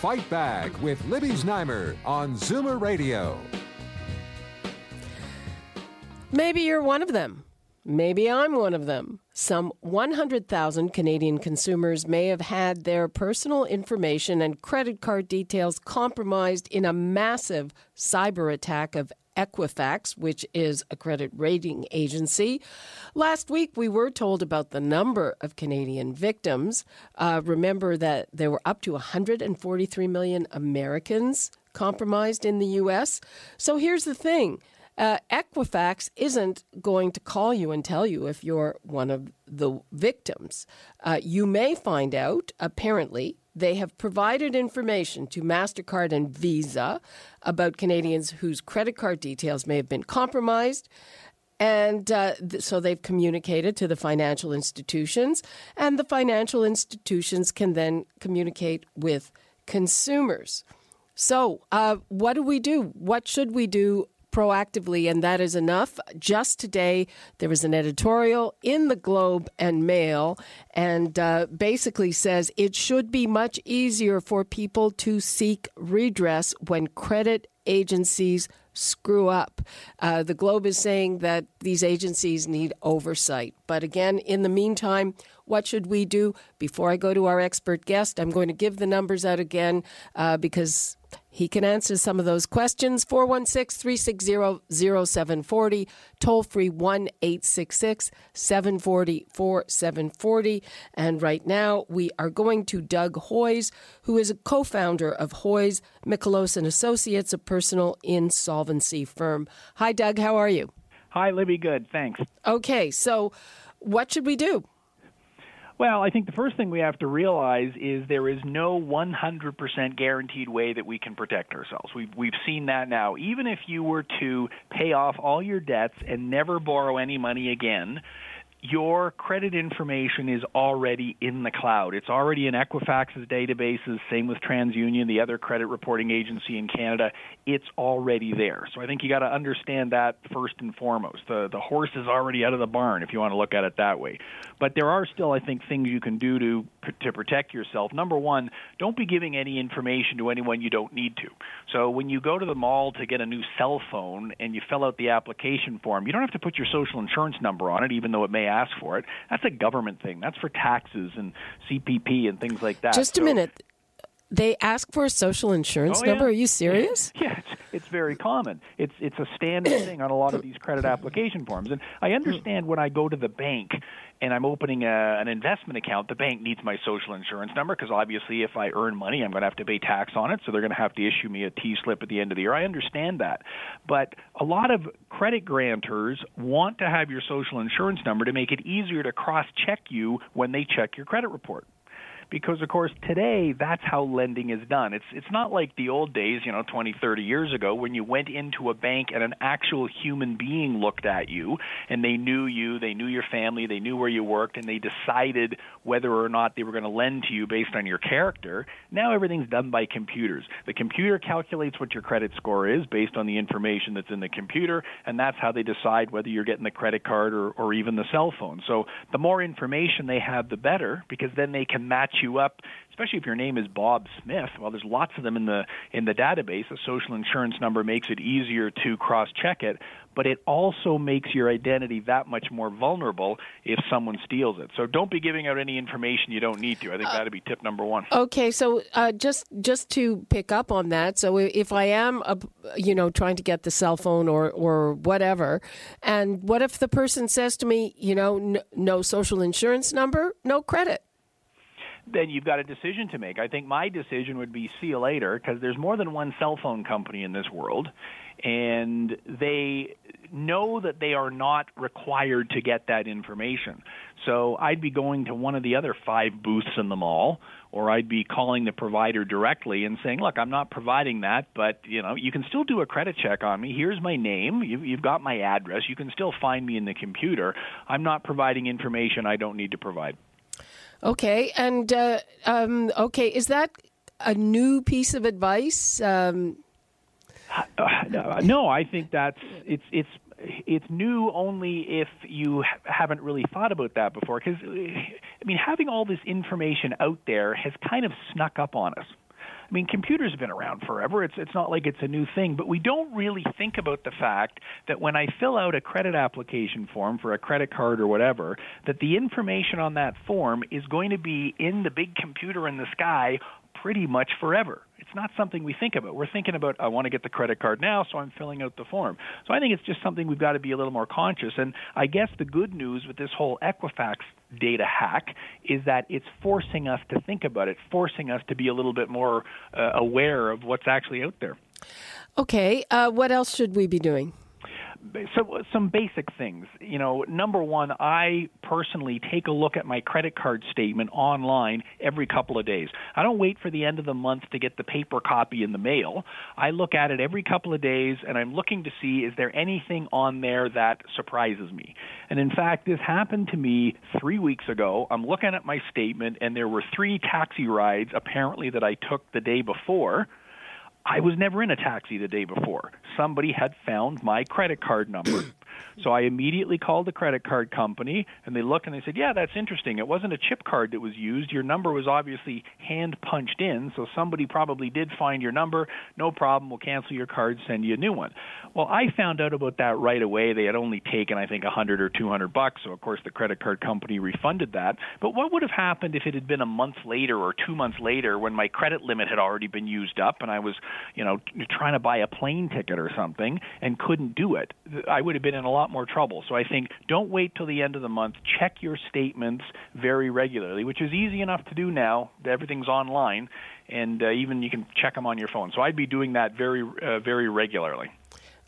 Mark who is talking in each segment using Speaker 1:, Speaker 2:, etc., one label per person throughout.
Speaker 1: Fight Back with Libby Znaimer on Zoomer Radio.
Speaker 2: Maybe you're one of them. Maybe I'm one of them. Some 100,000 Canadian consumers may have had their personal information and credit card details compromised in a massive cyber attack of Equifax, which is a credit rating agency. Last week, we were told about the number of Canadian victims. Uh, remember that there were up to 143 million Americans compromised in the U.S. So here's the thing. Uh, Equifax isn't going to call you and tell you if you're one of the victims. Uh, you may find out, apparently, they have provided information to MasterCard and Visa about Canadians whose credit card details may have been compromised. And uh, th- so they've communicated to the financial institutions, and the financial institutions can then communicate with consumers. So, uh, what do we do? What should we do proactively, and that is enough. Just today, there was an editorial in the Globe and Mail, and uh, basically says it should be much easier for people to seek redress when credit agencies screw up. Uh, the Globe is saying that these agencies need oversight. But again, in the meantime, what should we do? Before I go to our expert guest, I'm going to give the numbers out again uh, because he can answer some of those questions. 416 360 0740, toll free 1 866 740 4740. And right now, we are going to Doug Hoyes, who is a co founder of Hoyes, Michalos and Associates, a personal insolvency firm. Hi, Doug. How are you?
Speaker 3: Hi, Libby. Good. Thanks.
Speaker 2: Okay. So, what should we do?
Speaker 3: Well, I think the first thing we have to realize is there is no 100% guaranteed way that we can protect ourselves. We've, we've seen that now. Even if you were to pay off all your debts and never borrow any money again, your credit information is already in the cloud. It's already in Equifax's databases, same with TransUnion, the other credit reporting agency in Canada. It's already there. So I think you got to understand that first and foremost. The the horse is already out of the barn if you want to look at it that way. But there are still I think things you can do to to protect yourself. Number 1, don't be giving any information to anyone you don't need to. So when you go to the mall to get a new cell phone and you fill out the application form, you don't have to put your social insurance number on it even though it may ask for it. That's a government thing. That's for taxes and CPP and things like that.
Speaker 2: Just a
Speaker 3: So-
Speaker 2: minute. They ask for a social insurance
Speaker 3: Oh, yeah.
Speaker 2: number. Are you serious?
Speaker 3: Yeah, it's, it's very common. It's it's a standard thing on a lot of these credit application forms. And I understand when I go to the bank and I'm opening a, an investment account, the bank needs my social insurance number because obviously if I earn money, I'm going to have to pay tax on it, so they're going to have to issue me a T slip at the end of the year. I understand that. But a lot of credit grantors want to have your social insurance number to make it easier to cross check you when they check your credit report because of course today that's how lending is done. It's it's not like the old days you know 20 30 years ago when you went into a bank and an actual human being looked at you and they knew you they knew your family they knew where you worked and they decided whether or not they were going to lend to you based on your character. Now everything's done by computers. The computer calculates what your credit score is based on the information that's in the computer and that's how they decide whether you're getting the credit card or, or even the cell phone. So the more information they have the better because then they can match you up especially if your name is Bob Smith. Well there's lots of them in the in the database. A social insurance number makes it easier to cross check it but it also makes your identity that much more vulnerable if someone steals it. So don't be giving out any information you don't need to. I think that'd be tip number 1
Speaker 2: Okay, so uh, just just to pick up on that, so if I am, uh, you know, trying to get the cell phone or or whatever, and what if the person says to me, you know, n- no social insurance number, no credit?
Speaker 3: Then you've got a decision to make. I think my decision would be see you later because there's more than one cell phone company in this world, and they know that they are not required to get that information. So I'd be going to one of the other five booths in the mall, or I'd be calling the provider directly and saying, "Look, I'm not providing that, but you know, you can still do a credit check on me. Here's my name. You've, you've got my address. You can still find me in the computer. I'm not providing information I don't need to provide."
Speaker 2: Okay, and uh, um, okay, is that a new piece of advice? Um,
Speaker 3: uh, no, I think that's it's it's it's new only if you haven't really thought about that before. Because I mean, having all this information out there has kind of snuck up on us. I mean, computers have been around forever. It's it's not like it's a new thing, but we don't really think about the fact that when I fill out a credit application form for a credit card or whatever, that the information on that form is going to be in the big computer in the sky pretty much forever. It's not something we think about. We're thinking about, I want to get the credit card now, so I'm filling out the form. So I think it's just something we've got to be a little more conscious. And I guess the good news with this whole Equifax data hack is that it's forcing us to think about it, forcing us to be a little bit more uh, aware of what's actually out there.
Speaker 2: Okay, uh, what else should we be doing?
Speaker 3: So some basic things. You know, number one, I personally take a look at my credit card statement online every couple of days. I don't wait for the end of the month to get the paper copy in the mail. I look at it every couple of days and I'm looking to see is there anything on there that surprises me. And in fact, this happened to me 3 weeks ago. I'm looking at my statement and there were 3 taxi rides apparently that I took the day before I was never in a taxi the day before. Somebody had found my credit card number. So I immediately called the credit card company and they looked and they said, "Yeah, that's interesting. It wasn't a chip card that was used. Your number was obviously hand punched in, so somebody probably did find your number. No problem. We'll cancel your card, send you a new one." Well, I found out about that right away. They had only taken I think a 100 or 200 bucks, so of course the credit card company refunded that. But what would have happened if it had been a month later or 2 months later when my credit limit had already been used up and I was, you know, trying to buy a plane ticket or something and couldn't do it? I would have been in a lot more trouble. So I think don't wait till the end of the month. Check your statements very regularly, which is easy enough to do now. Everything's online, and uh, even you can check them on your phone. So I'd be doing that very, uh, very regularly.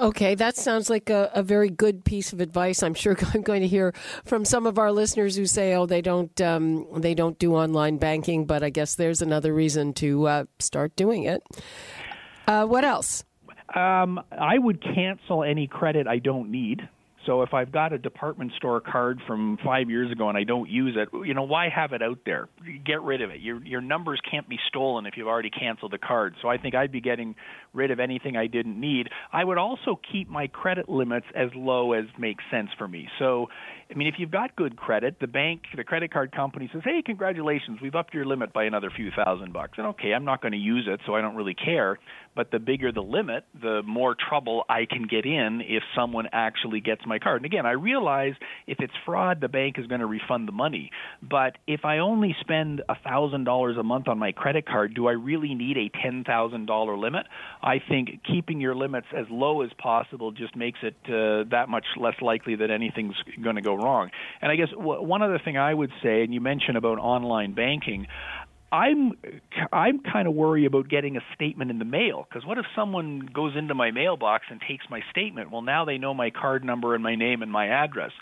Speaker 2: Okay, that sounds like a, a, very good piece of advice. I'm sure I'm going to hear from some of our listeners who say, "Oh, they don't, um, they don't do online banking," but I guess there's another reason to uh, start doing it. Uh, what else?
Speaker 3: Um, I would cancel any credit I don't need. So if I've got a department store card from five years ago and I don't use it, you know, why have it out there? Get rid of it. Your your numbers can't be stolen if you've already canceled the card. So I think I'd be getting rid of anything I didn't need. I would also keep my credit limits as low as makes sense for me. So I mean, if you've got good credit, the bank, the credit card company says, "Hey, congratulations, we've upped your limit by another few thousand bucks." And okay, I'm not going to use it, so I don't really care. But the bigger the limit, the more trouble I can get in if someone actually gets my card. And again, I realize if it's fraud, the bank is going to refund the money. But if I only spend a thousand dollars a month on my credit card, do I really need a ten thousand dollar limit? I think keeping your limits as low as possible just makes it uh, that much less likely that anything's going to go wrong. And I guess w- one other thing I would say, and you mentioned about online banking, I'm I'm kind of worried about getting a statement in the mail because what if someone goes into my mailbox and takes my statement? Well, now they know my card number and my name and my address.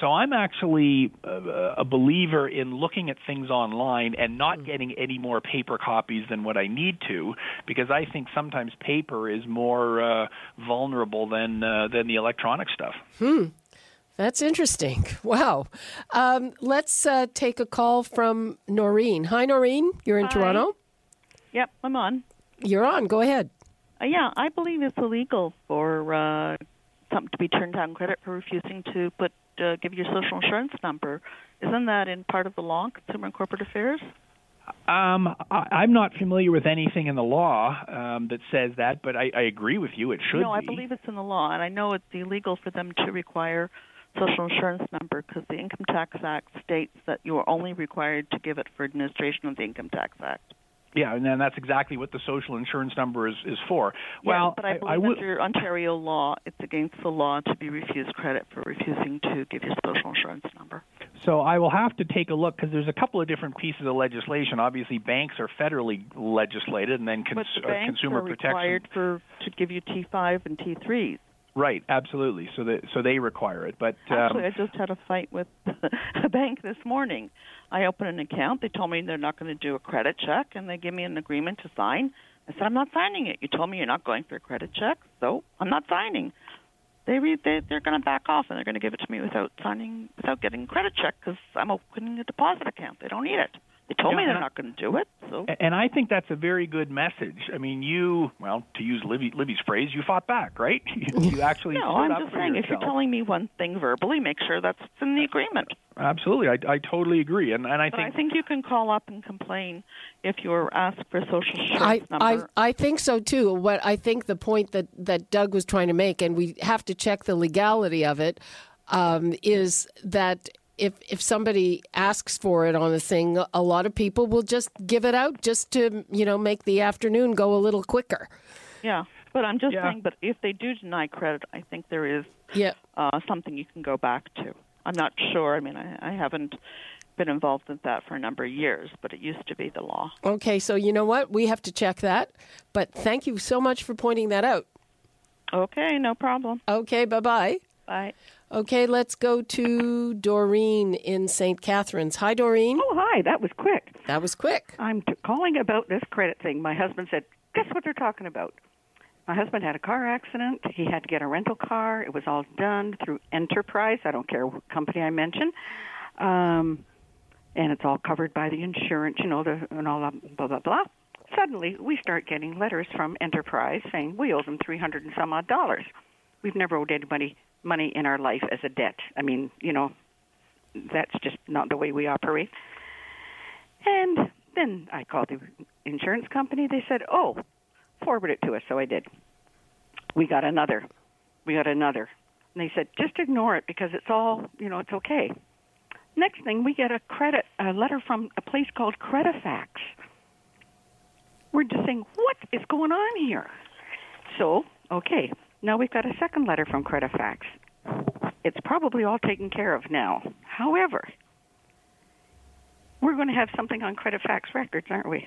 Speaker 3: So I'm actually a, a believer in looking at things online and not hmm. getting any more paper copies than what I need to because I think sometimes paper is more uh, vulnerable than uh, than the electronic stuff.
Speaker 2: Hmm. That's interesting. Wow. Um, let's uh, take a call from Noreen. Hi, Noreen. You're in
Speaker 4: Hi.
Speaker 2: Toronto?
Speaker 4: Yep, I'm on.
Speaker 2: You're on. Go ahead.
Speaker 4: Uh, yeah, I believe it's illegal for uh, something to be turned down credit for refusing to put uh, give your social insurance number. Isn't that in part of the law, Consumer and Corporate Affairs?
Speaker 3: Um, I, I'm not familiar with anything in the law um, that says that, but I, I agree with you. It should.
Speaker 4: No, I
Speaker 3: be.
Speaker 4: believe it's in the law, and I know it's illegal for them to require social insurance number because the Income Tax Act states that you are only required to give it for administration of the Income Tax Act.
Speaker 3: Yeah, and then that's exactly what the social insurance number is, is for. Well,
Speaker 4: yeah, but I believe
Speaker 3: I, I would,
Speaker 4: under Ontario law, it's against the law to be refused credit for refusing to give your social insurance number.
Speaker 3: So I will have to take a look because there's a couple of different pieces of legislation. Obviously, banks are federally legislated, and then cons-
Speaker 4: but the
Speaker 3: uh,
Speaker 4: banks
Speaker 3: consumer
Speaker 4: are
Speaker 3: protection.
Speaker 4: required for to give you T5 and T3s.
Speaker 3: Right, absolutely. So that so they require it, but um,
Speaker 4: actually, I just had a fight with a bank this morning. I opened an account. They told me they're not going to do a credit check, and they give me an agreement to sign. I said, I'm not signing it. You told me you're not going for a credit check, so I'm not signing. They read they they're going to back off, and they're going to give it to me without signing, without getting a credit check because I'm opening a deposit account. They don't need it. They told
Speaker 3: Yeah,
Speaker 4: me they're not going to do it. So
Speaker 3: And I think that's a very good message. I mean, you, well, to use Libby, Libby's phrase, you fought back, right? You, you actually
Speaker 4: no,
Speaker 3: stood
Speaker 4: I'm
Speaker 3: up
Speaker 4: just
Speaker 3: for
Speaker 4: saying if you're telling me one thing verbally, make sure that's in the agreement.
Speaker 3: Absolutely, I, I totally agree, and and I
Speaker 4: But
Speaker 3: think
Speaker 4: I think you can call up and complain if you're asked for a social insurance
Speaker 2: I, I. I think so too. What I think the point that, that Doug was trying to make, and we have to check the legality of it, um, is that if if somebody asks for it on a thing, a lot of people will just give it out just to you know make the afternoon go a little quicker.
Speaker 4: yeah, but I'm just
Speaker 3: Yeah.
Speaker 4: saying. But if they do deny credit, I think there is
Speaker 2: Yeah.
Speaker 4: uh, something you can go back to. I'm not sure. I mean, I, I haven't been involved in that for a number of years, but it used to be the law.
Speaker 2: Okay, so you know what? We have to check that. But thank you so much for pointing that out.
Speaker 4: Okay, no problem.
Speaker 2: Okay, bye bye
Speaker 4: bye.
Speaker 2: Okay, let's go to Doreen in St. Catharines. Hi, Doreen.
Speaker 5: Oh, hi. That was quick.
Speaker 2: That was quick.
Speaker 5: I'm t- calling about this credit thing. My husband said, Guess what they're talking about? My husband had a car accident. He had to get a rental car. It was all done through Enterprise. I don't care what company I mention. Um, and it's all covered by the insurance, you know, the, and all that, blah, blah, blah. Suddenly, we start getting letters from Enterprise saying we owe them 300 and some odd dollars. We've never owed anybody money in our life as a debt. I mean, you know, that's just not the way we operate. And then I called the insurance company. They said, "Oh, forward it to us." So I did. We got another. We got another. And they said, "Just ignore it because it's all, you know, it's okay." Next thing, we get a credit a letter from a place called Credifax. We're just saying, "What is going on here?" So, okay, now we've got a second letter from Credifax. It's probably all taken care of now. However, we're going to have something on Credifax records, aren't we?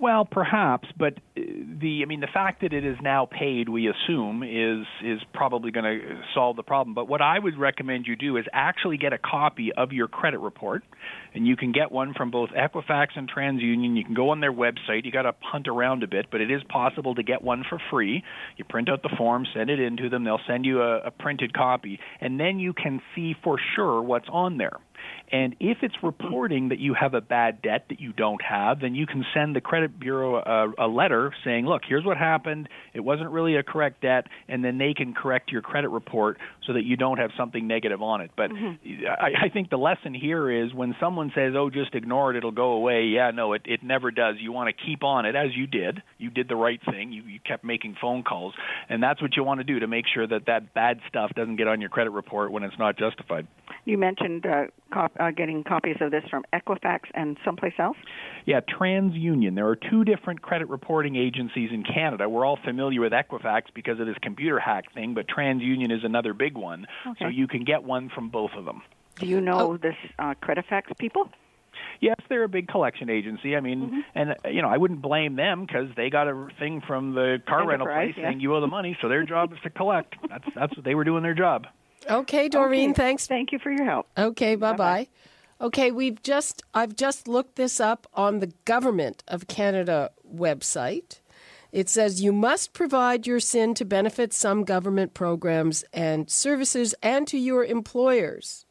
Speaker 3: Well, perhaps, but uh, the I mean the fact that it is now paid, we assume, is is probably going to solve the problem. But what I would recommend you do is actually get a copy of your credit report, and you can get one from both Equifax and TransUnion. You can go on their website. You got to hunt around a bit, but it is possible to get one for free. You print out the form, send it in to them. They'll send you a, a printed copy, and then you can see for sure what's on there. And if it's reporting that you have a bad debt that you don't have, then you can send the credit bureau a, a letter saying, "Look, here's what happened. It wasn't really a correct debt," and then they can correct your credit report so that you don't have something negative on it. But I, I think the lesson here is when someone says, "Oh, just ignore it; it'll go away." Yeah, no, it it never does. You want to keep on it as you did. You did the right thing. You you kept making phone calls, and that's what you want to do to make sure that that bad stuff doesn't get on your credit report when it's not justified.
Speaker 5: You mentioned uh, cop- uh, getting copies of this from Equifax and someplace else.
Speaker 3: Yeah, TransUnion. There are two different credit reporting agencies in Canada. We're all familiar with Equifax because of this computer hack thing, but TransUnion is another big one. So you can get one from both of them.
Speaker 5: Do you know this uh, Credifax people?
Speaker 3: Yes, they're a big collection agency. I mean, and uh, you know, I wouldn't blame them because they got a thing from the car rental place
Speaker 5: yeah.
Speaker 3: saying you owe the money, so their job is to collect. That's that's what they were doing their job.
Speaker 2: Okay, Doreen,
Speaker 5: Okay,
Speaker 2: thanks.
Speaker 5: Thank you for your help.
Speaker 2: Okay,
Speaker 5: Bye-bye.
Speaker 2: bye. Okay, we've just I've just looked this up on the Government of Canada website. It says you must provide your SIN to benefit some government programs and services and to your employers.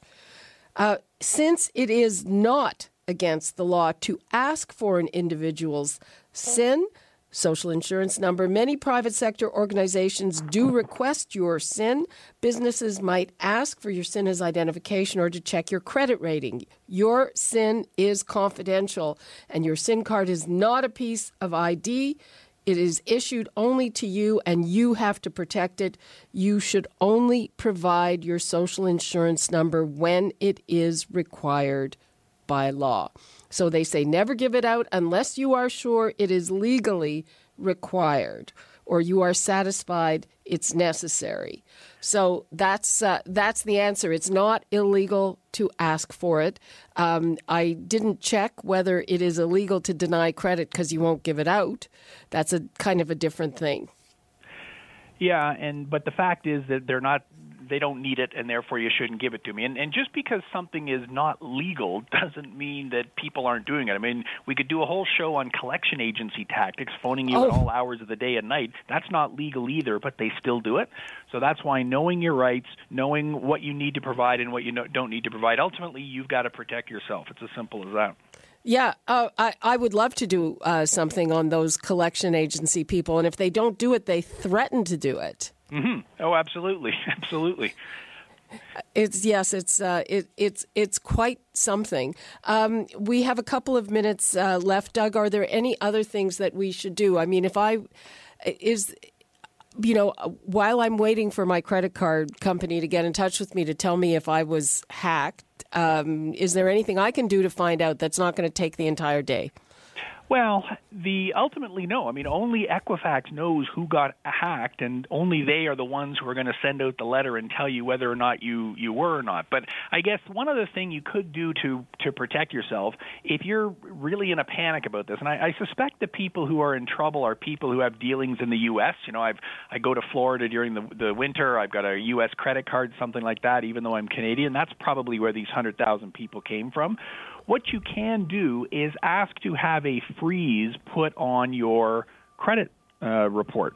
Speaker 2: Uh, since it is not against the law to ask for an individual's SIN, social insurance number, many private sector organizations do request your SIN. Businesses might ask for your SIN as identification or to check your credit rating. Your SIN is confidential, and your SIN card is not a piece of ID. It is issued only to you, and you have to protect it. You should only provide your social insurance number when it is required by law. So they say never give it out unless you are sure it is legally required or you are satisfied it's necessary. So that's uh, that's the answer. It's not illegal to ask for it. Um, I didn't check whether it is illegal to deny credit because you won't give it out. That's a kind of a different thing.
Speaker 3: Yeah, and but the fact is that they're not they don't need it and therefore you shouldn't give it to me. And, and just because something is not legal doesn't mean that people aren't doing it. I mean, we could do a whole show on collection agency tactics, phoning you
Speaker 2: Oh.
Speaker 3: at all hours of the day and night. That's not legal either, but they still do it. So that's why knowing your rights, knowing what you need to provide and what you don't need to provide, ultimately you've got to protect yourself. It's as simple as that.
Speaker 2: Yeah, uh, I, I would love to do uh, something on those collection agency people. And if they don't do it, they threaten to do it.
Speaker 3: Oh, absolutely, absolutely.
Speaker 2: It's yes, it's uh, it, it's it's quite something. Um, we have a couple of minutes uh, left, Doug. Are there any other things that we should do? I mean, if I is you know, while I'm waiting for my credit card company to get in touch with me to tell me if I was hacked, um, is there anything I can do to find out that's not going to take the entire day?
Speaker 3: Well, the ultimately no. I mean, only Equifax knows who got hacked, and only they are the ones who are going to send out the letter and tell you whether or not you you were or not. But I guess one other thing you could do to to protect yourself, if you're really in a panic about this, and I, I suspect the people who are in trouble are people who have dealings in the U.S. You know, I've I go to Florida during the the winter. I've got a U.S. credit card, something like that. Even though I'm Canadian, that's probably where these hundred thousand people came from what you can do is ask to have a freeze put on your credit uh, report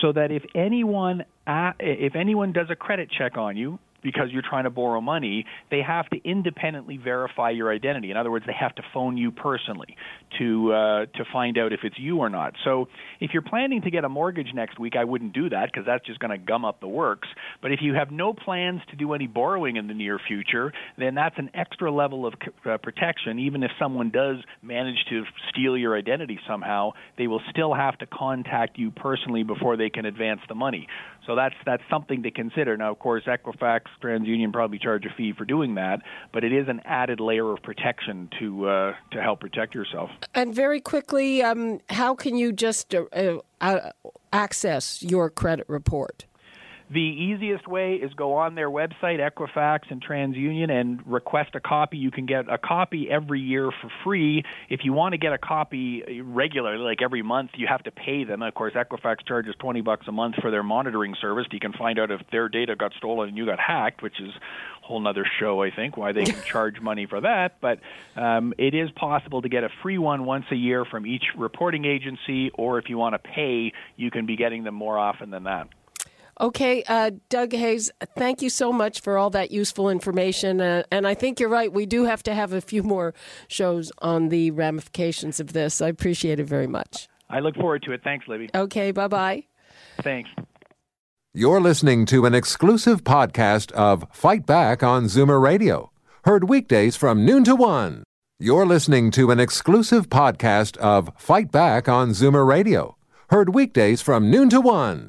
Speaker 3: so that if anyone uh, if anyone does a credit check on you because you're trying to borrow money, they have to independently verify your identity. In other words, they have to phone you personally to uh, to find out if it's you or not. So, if you're planning to get a mortgage next week, I wouldn't do that because that's just going to gum up the works. But if you have no plans to do any borrowing in the near future, then that's an extra level of uh, protection. Even if someone does manage to steal your identity somehow, they will still have to contact you personally before they can advance the money. So that's that's something to consider. Now, of course, Equifax, TransUnion probably charge a fee for doing that, but it is an added layer of protection to uh, to help protect yourself.
Speaker 2: And very quickly, um, how can you just uh, uh, access your credit report?
Speaker 3: The easiest way is go on their website, Equifax and TransUnion, and request a copy. You can get a copy every year for free. If you want to get a copy regularly, like every month, you have to pay them. Of course, Equifax charges 20 bucks a month for their monitoring service. You can find out if their data got stolen and you got hacked, which is a whole nother show, I think, why they can charge money for that. But um, it is possible to get a free one once a year from each reporting agency, or if you want to pay, you can be getting them more often than that.
Speaker 2: Okay, uh, Doug Hoyes, thank you so much for all that useful information. Uh, and I think you're right. We do have to have a few more shows on the ramifications of this. I appreciate it very much.
Speaker 3: I look forward to it. Thanks, Libby.
Speaker 2: Okay, bye bye.
Speaker 3: Thanks.
Speaker 1: You're listening to an exclusive podcast of Fight Back on Zoomer Radio, heard weekdays from noon to one. You're listening to an exclusive podcast of Fight Back on Zoomer Radio, heard weekdays from noon to one.